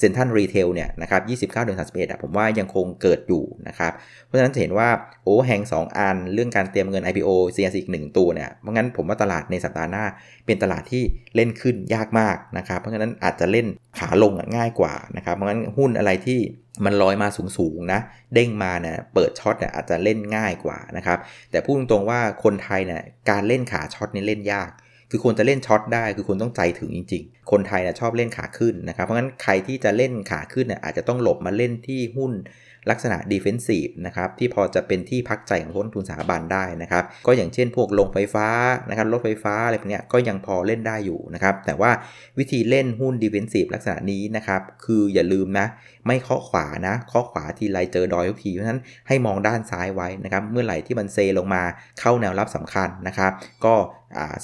Central Retail เนี่ยนะครับ29เดือน31อะผมว่ายังคงเกิดอยู่นะครับเพราะฉะนั้นจะเห็นว่า overhang 2อัน เรื่องการเตรียมเงิน IPO CRC อีก1ตัวเนี่ยเพราะงั้นผมว่าตลาดในสัปดาห์หน้า เป็นตลาดที่เล่นขึ้นยากมากนะครับเพราะฉะนั้นอาจจะเล่นขาลงง่ายกว่านะครับเพราะงั้นหุ้นอะไรที่ มันลอยมาสูงๆนะ เด้งมาเนี่ยเปิด short เนี่ยอาจจะเล่นง่ายกว่านะครับ แต่พูดตรงๆว่าคนไทยเนี่ยการเล่นขาช็อตนี่เล่นยาก คือควรจะเล่นช็อตได้คือคุณต้องใจถึงจริง ๆ คนไทยนะชอบเล่นขาขึ้นนะครับ เพราะงั้นใครที่จะเล่นขาขึ้นเนี่ยอาจจะต้องหลบมาเล่นที่หุ้นลักษณะ defensive นะครับที่พอจะเป็นที่พักใจของต้นทุนสถาบันได้นะครับก็อย่างเช่นพวกลงไฟฟ้านะครับรถไฟฟ้าอะไรพวกนี้ก็ยังพอเล่นได้อยู่นะครับแต่ว่าวิธีเล่นหุ้น defensive ลักษณะนี้นะครับคืออย่าลืมนะไม่เคาะขวานะเคาะขวาทีไรเจอดอยทุกทีเพราะฉะนั้นให้มองด้านซ้ายไว้นะครับเมื่อไหร่ที่มันเซลงมาเข้าแนวรับสำคัญนะครับ ก็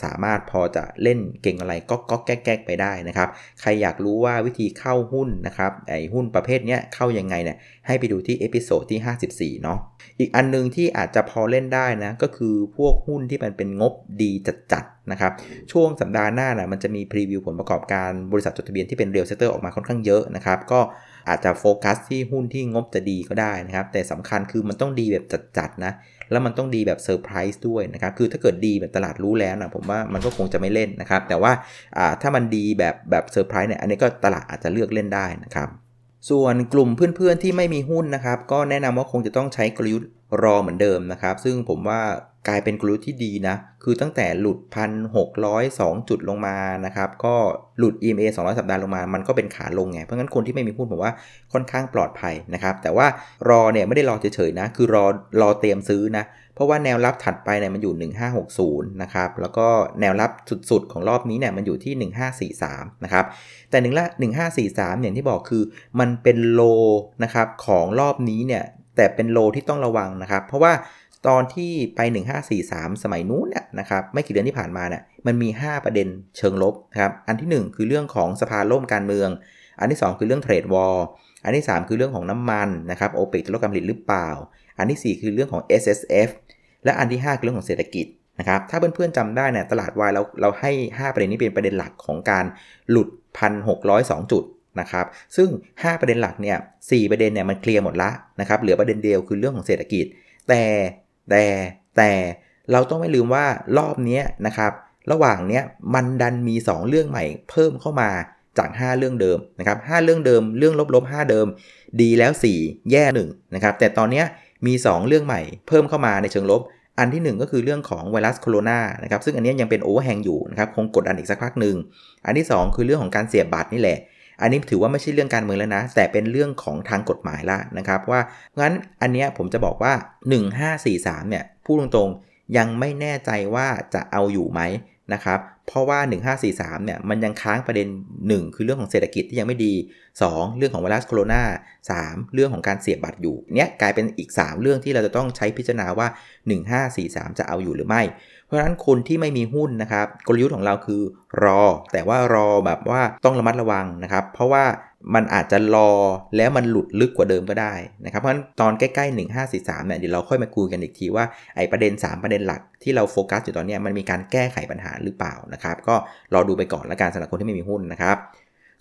สามารถพอจะเล่นเก็งกำไรก๊อกแก๊กไปได้นะครับ ใครอยากรู้ว่าวิธีเข้าหุ้นนะครับไอหุ้นประเภทนี้เข้ายังไงเนี่ยให้ไปดูที่ episode ที่ 54 เนาะอีกอันนึงที่อาจจะพอเล่นได้นะก็คือพวกหุ้นที่มันเป็นงบดีจัดๆนะครับช่วงสัปดาห์หน้านะมันจะมี preview ผลประกอบการบริษัทจดทะเบียนที่เป็น real sector ออกมาค่อนข้างเยอะนะครับก็ อาจจะโฟกัสที่หุ้นที่งบจะดีก็ได้นะครับ แต่สำคัญคือมันต้องดีแบบจัดๆนะ แล้วมันต้องดีแบบเซอร์ไพรส์ด้วยนะครับ คือถ้าเกิดดีแบบตลาดรู้แล้วนะผมว่ามันก็คงจะไม่เล่นนะครับ แต่ว่าถ้ามันดีแบบแบบเซอร์ไพรส์เนี่ย อันนี้ก็ตลาดอาจจะเลือกเล่นได้นะครับส่วนกลุ่มเพื่อนๆที่ไม่มีหุ้นนะครับ ก็แนะนำว่าคงจะต้องใช้กลยุทธ์ รอเหมือนเดิมนะครับ ซึ่งผมว่ากลายเป็นกลยุทธ์ที่ดีนะ คือตั้งแต่หลุด 1,602 จุดลงมานะครับ ก็หลุด EMA 200 สัปดาห์ลงมา มันก็เป็นขาลงไง เพราะงั้นคนที่ไม่มีหุ้นผมว่าค่อนข้างปลอดภัยนะครับ แต่ว่ารอเนี่ยไม่ได้รอเฉยๆนะ คือรอรอเตรียมซื้อนะ เพราะว่าแนวรับถัดไปเนี่ยมันอยู่ 1560 นะครับ แล้วก็แนวรับสุดๆ ของรอบนี้เนี่ยมันอยู่ที่ 1543 นะครับ แต่หนึ่งละ 1543 อย่างที่บอกคือมันเป็นโลนะครับของรอบนี้เนี่ย แต่เป็นโลที่ต้องระวังนะครับ เพราะว่าตอนที่ไป 1543 สมัยนู้นเนี่ยนะครับไม่กี่เดือนที่ผ่านมาเนี่ยมันมี 5 ประเด็นเชิงลบนะครับอันที่ 1 คือเรื่องของสภาล่มการเมือง อันที่ 2 คือเรื่องเทรดวอลอันที่ 3 คือเรื่องของน้ำมันนะครับโอเปกจะลดการผลิตหรือเปล่า อันที่ 4 คือเรื่องของ SSF และอันที่ 5 คือเรื่องของเศรษฐกิจนะครับถ้าเพื่อนๆจำได้เนี่ยตลาดวายเราเราให้ 5 ประเด็นนี้เป็นประเด็นหลักของการหลุด 1,602 จุด นะครับซึ่ง 5 ประเด็นหลักเนี่ยสประเด็นเนี่ยมันเคลียร์หมดละนะครับเหลือประเด็นเดียวคือเรื่องของเศรษฐกิจ แต่แต่แต่เราต้องไม่ลืมว่ารอบนี้นะครับระหว่างเนี้ยมันดันมี 2 เรื่องใหม่เพิ่มเข้ามาจาก 5 เรื่องเดิมนะครับ5เรื่องเดิมเรื่องลบๆ5เดิม ดีแล้ว 4 แย่1นะครับแต่ตอนนี้มี 2 เรื่องใหม่เพิ่มเข้ามาในเชิงลบ อันที่ 1 ก็คือเรื่องของไวรัสโคโรนานะครับซึ่งอันนี้ยังเป็นโอเวอร์แฮงอยู่นะครับคงกดดันอีกสักพักหนึ่งอันที่ 2 คือเรื่องของการเสียบบัตรนี่แหละ อันนี้ถือว่าไม่ใช่เรื่องการเมืองแล้วนะ แต่เป็นเรื่องของทางกฎหมายละนะครับว่างั้นอันนี้ผมจะบอกว่า 1543เนี่ยพูดตรงๆยังไม่แน่ใจว่าจะเอาอยู่ไหมนะครับเพราะว่า 1543เนี่ยมันยังค้างประเด็น 1 คือเรื่องของเศรษฐกิจที่ยังไม่ดี 2 เรื่องของไวรัสโคโรนา3 เรื่องของการเสียบบัตรอยู่เนี้ยกลายเป็นอีก 3 เรื่องที่เราจะต้องใช้พิจารณาว่า 1543 จะเอาอยู่หรือไม่ เพราะฉะนั้นคนที่ไม่มีหุ้นนะครับกลยุทธ์ของเราคือรอ แต่ว่ารอแบบว่าต้องระมัดระวังนะครับ เพราะว่ามันอาจจะรอแล้วมันหลุดลึกกว่าเดิมก็ได้นะครับเพราะฉะนั้นตอนใกล้ๆ 1543เนี่ยเดี๋ยวเราค่อยมาคุยกันอีกทีว่าไอ้ประเด็น 3 ประเด็นหลักที่เราโฟกัสอยู่ตอนนี้มันมีการแก้ไขปัญหาหรือเปล่านะครับ ก็รอดูไปก่อนละกันสำหรับคนที่ไม่มีหุ้นนะครับ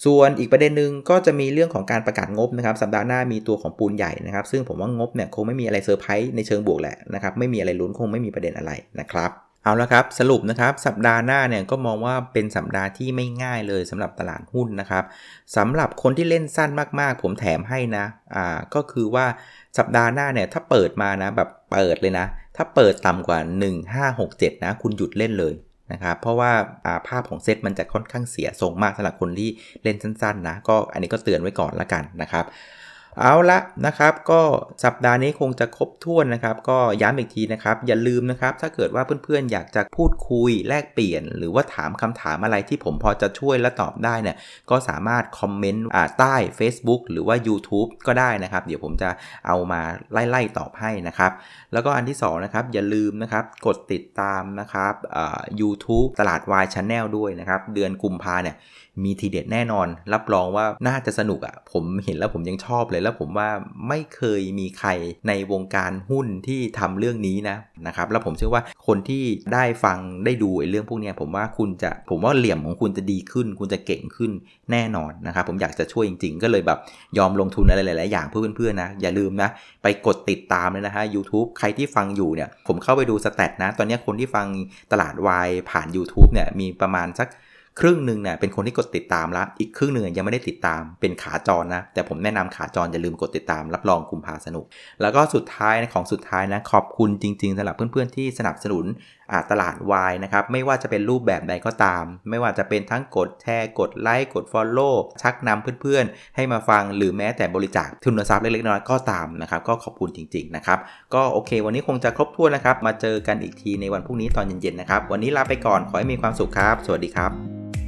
ส่วนอีกประเด็นหนึ่งก็จะมีเรื่องของการประกาศงบนะครับสัปดาห์หน้ามีตัวของปูนใหญ่นะครับ ซึ่งผมว่างบเนี่ยคงไม่มีอะไรเซอร์ไพรส์ในเชิงบวกแหละนะครับไม่มีอะไรลุ้นคงไม่มีประเด็นอะไรนะครับ เอาละครับสรุปนะครับสัปดาห์หน้าเนี่ยก็มองว่าเป็นสัปดาห์ที่ไม่ง่ายเลยสำหรับตลาดหุ้นนะครับสำหรับคนที่เล่นสั้นมากๆ ผมแถมให้นะอ่าก็คือว่าสัปดาห์หน้าเนี่ยถ้าเปิดมานะแบบเปิดเลยนะ ถ้าเปิดต่ำกว่า 1567 นะ คุณหยุดเล่นเลยนะครับเพราะว่าภาพของเซตมันจะค่อนข้างเสียทรงมากสำหรับคนที่เล่นสั้นๆนะก็อันนี้ก็เตือนไว้ก่อนละกันนะครับ เอาละนะครับก็สัปดาห์นี้คงจะครบถ้วนนะครับ ก็ย้ำอีกทีนะครับ อย่าลืมนะครับ ถ้าเกิดว่าเพื่อนๆ อยากจะพูดคุยแลกเปลี่ยน หรือว่าถามคำถามอะไรที่ผมพอจะช่วยและตอบได้เนี่ยก็สามารถคอมเมนต์ใต้ Facebook หรือว่า YouTube ก็ได้นะครับ เดี๋ยวผมจะเอามาไล่ๆตอบให้นะครับ แล้วก็อันที่2นะครับอย่าลืมนะครับกดติดตามนะครับยูทูบตลาดวาย Channel ด้วยนะครับ เดือนกุมภาเนี่ย มีทีเด็ดแน่นอน รับรองว่าน่าจะสนุกอะ่ะ ผมเห็นแล้วผมยังชอบเลยแล้วผมว่าไม่เคยมีใครในวงการหุ้นที่ทำเรื่องนี้นะนะครับแล้วผมเชื่อว่าคนที่ได้ฟังได้ดูไอ้เรื่องพวกนี้ผมว่าคุณจะผมว่าเหลี่ยมของคุณจะดีขึ้น คุณจะเก่งขึ้นแน่นอนนะครับผมอยากจะช่วยจริง ๆ ก็เลยแบบยอมลงทุนอะไรหลาย ๆ อย่างเพื่อเพื่อนๆนะอย่าลืมนะไปกดติดตามเลยนะฮะ YouTube ใครที่ฟังอยู่เนี่ยผมเข้าไปดูสแตทนะ ตอนนี้คนที่ฟังตลาดวายผ่าน YouTube เนี่ยมีประมาณสัก ครึ่งหนึ่งเนี่ยเป็นคนที่กดติดตามละอีกครึ่งหนึ่งยังไม่ได้ติดตามเป็นขาจรนะ แต่ผมแนะนำขาจรอย่าลืมกดติดตามรับรองกุมพาสนุก แล้วก็สุดท้ายนะของสุดท้ายนะขอบคุณจริงๆสำหรับเพื่อนๆที่สนับสนุน ตลาดวายนะครับ ไม่ว่าจะเป็นรูปแบบใดก็ตาม ไม่ว่าจะเป็นทั้งกดแชร์กดไลค์กด Follow ชักนำเพื่อนๆ ให้มาฟังหรือแม้แต่บริจาคทุนทรัพย์เล็กๆน้อยๆก็ตามนะครับ ก็ขอบคุณจริงๆนะครับ ก็โอเค วันนี้คงจะครบถ้วนนะครับ มาเจอกันอีกทีในวันพรุ่งนี้ตอนเย็นๆนะครับ วันนี้ลาไปก่อนขอให้มีความสุขครับ สวัสดีครับ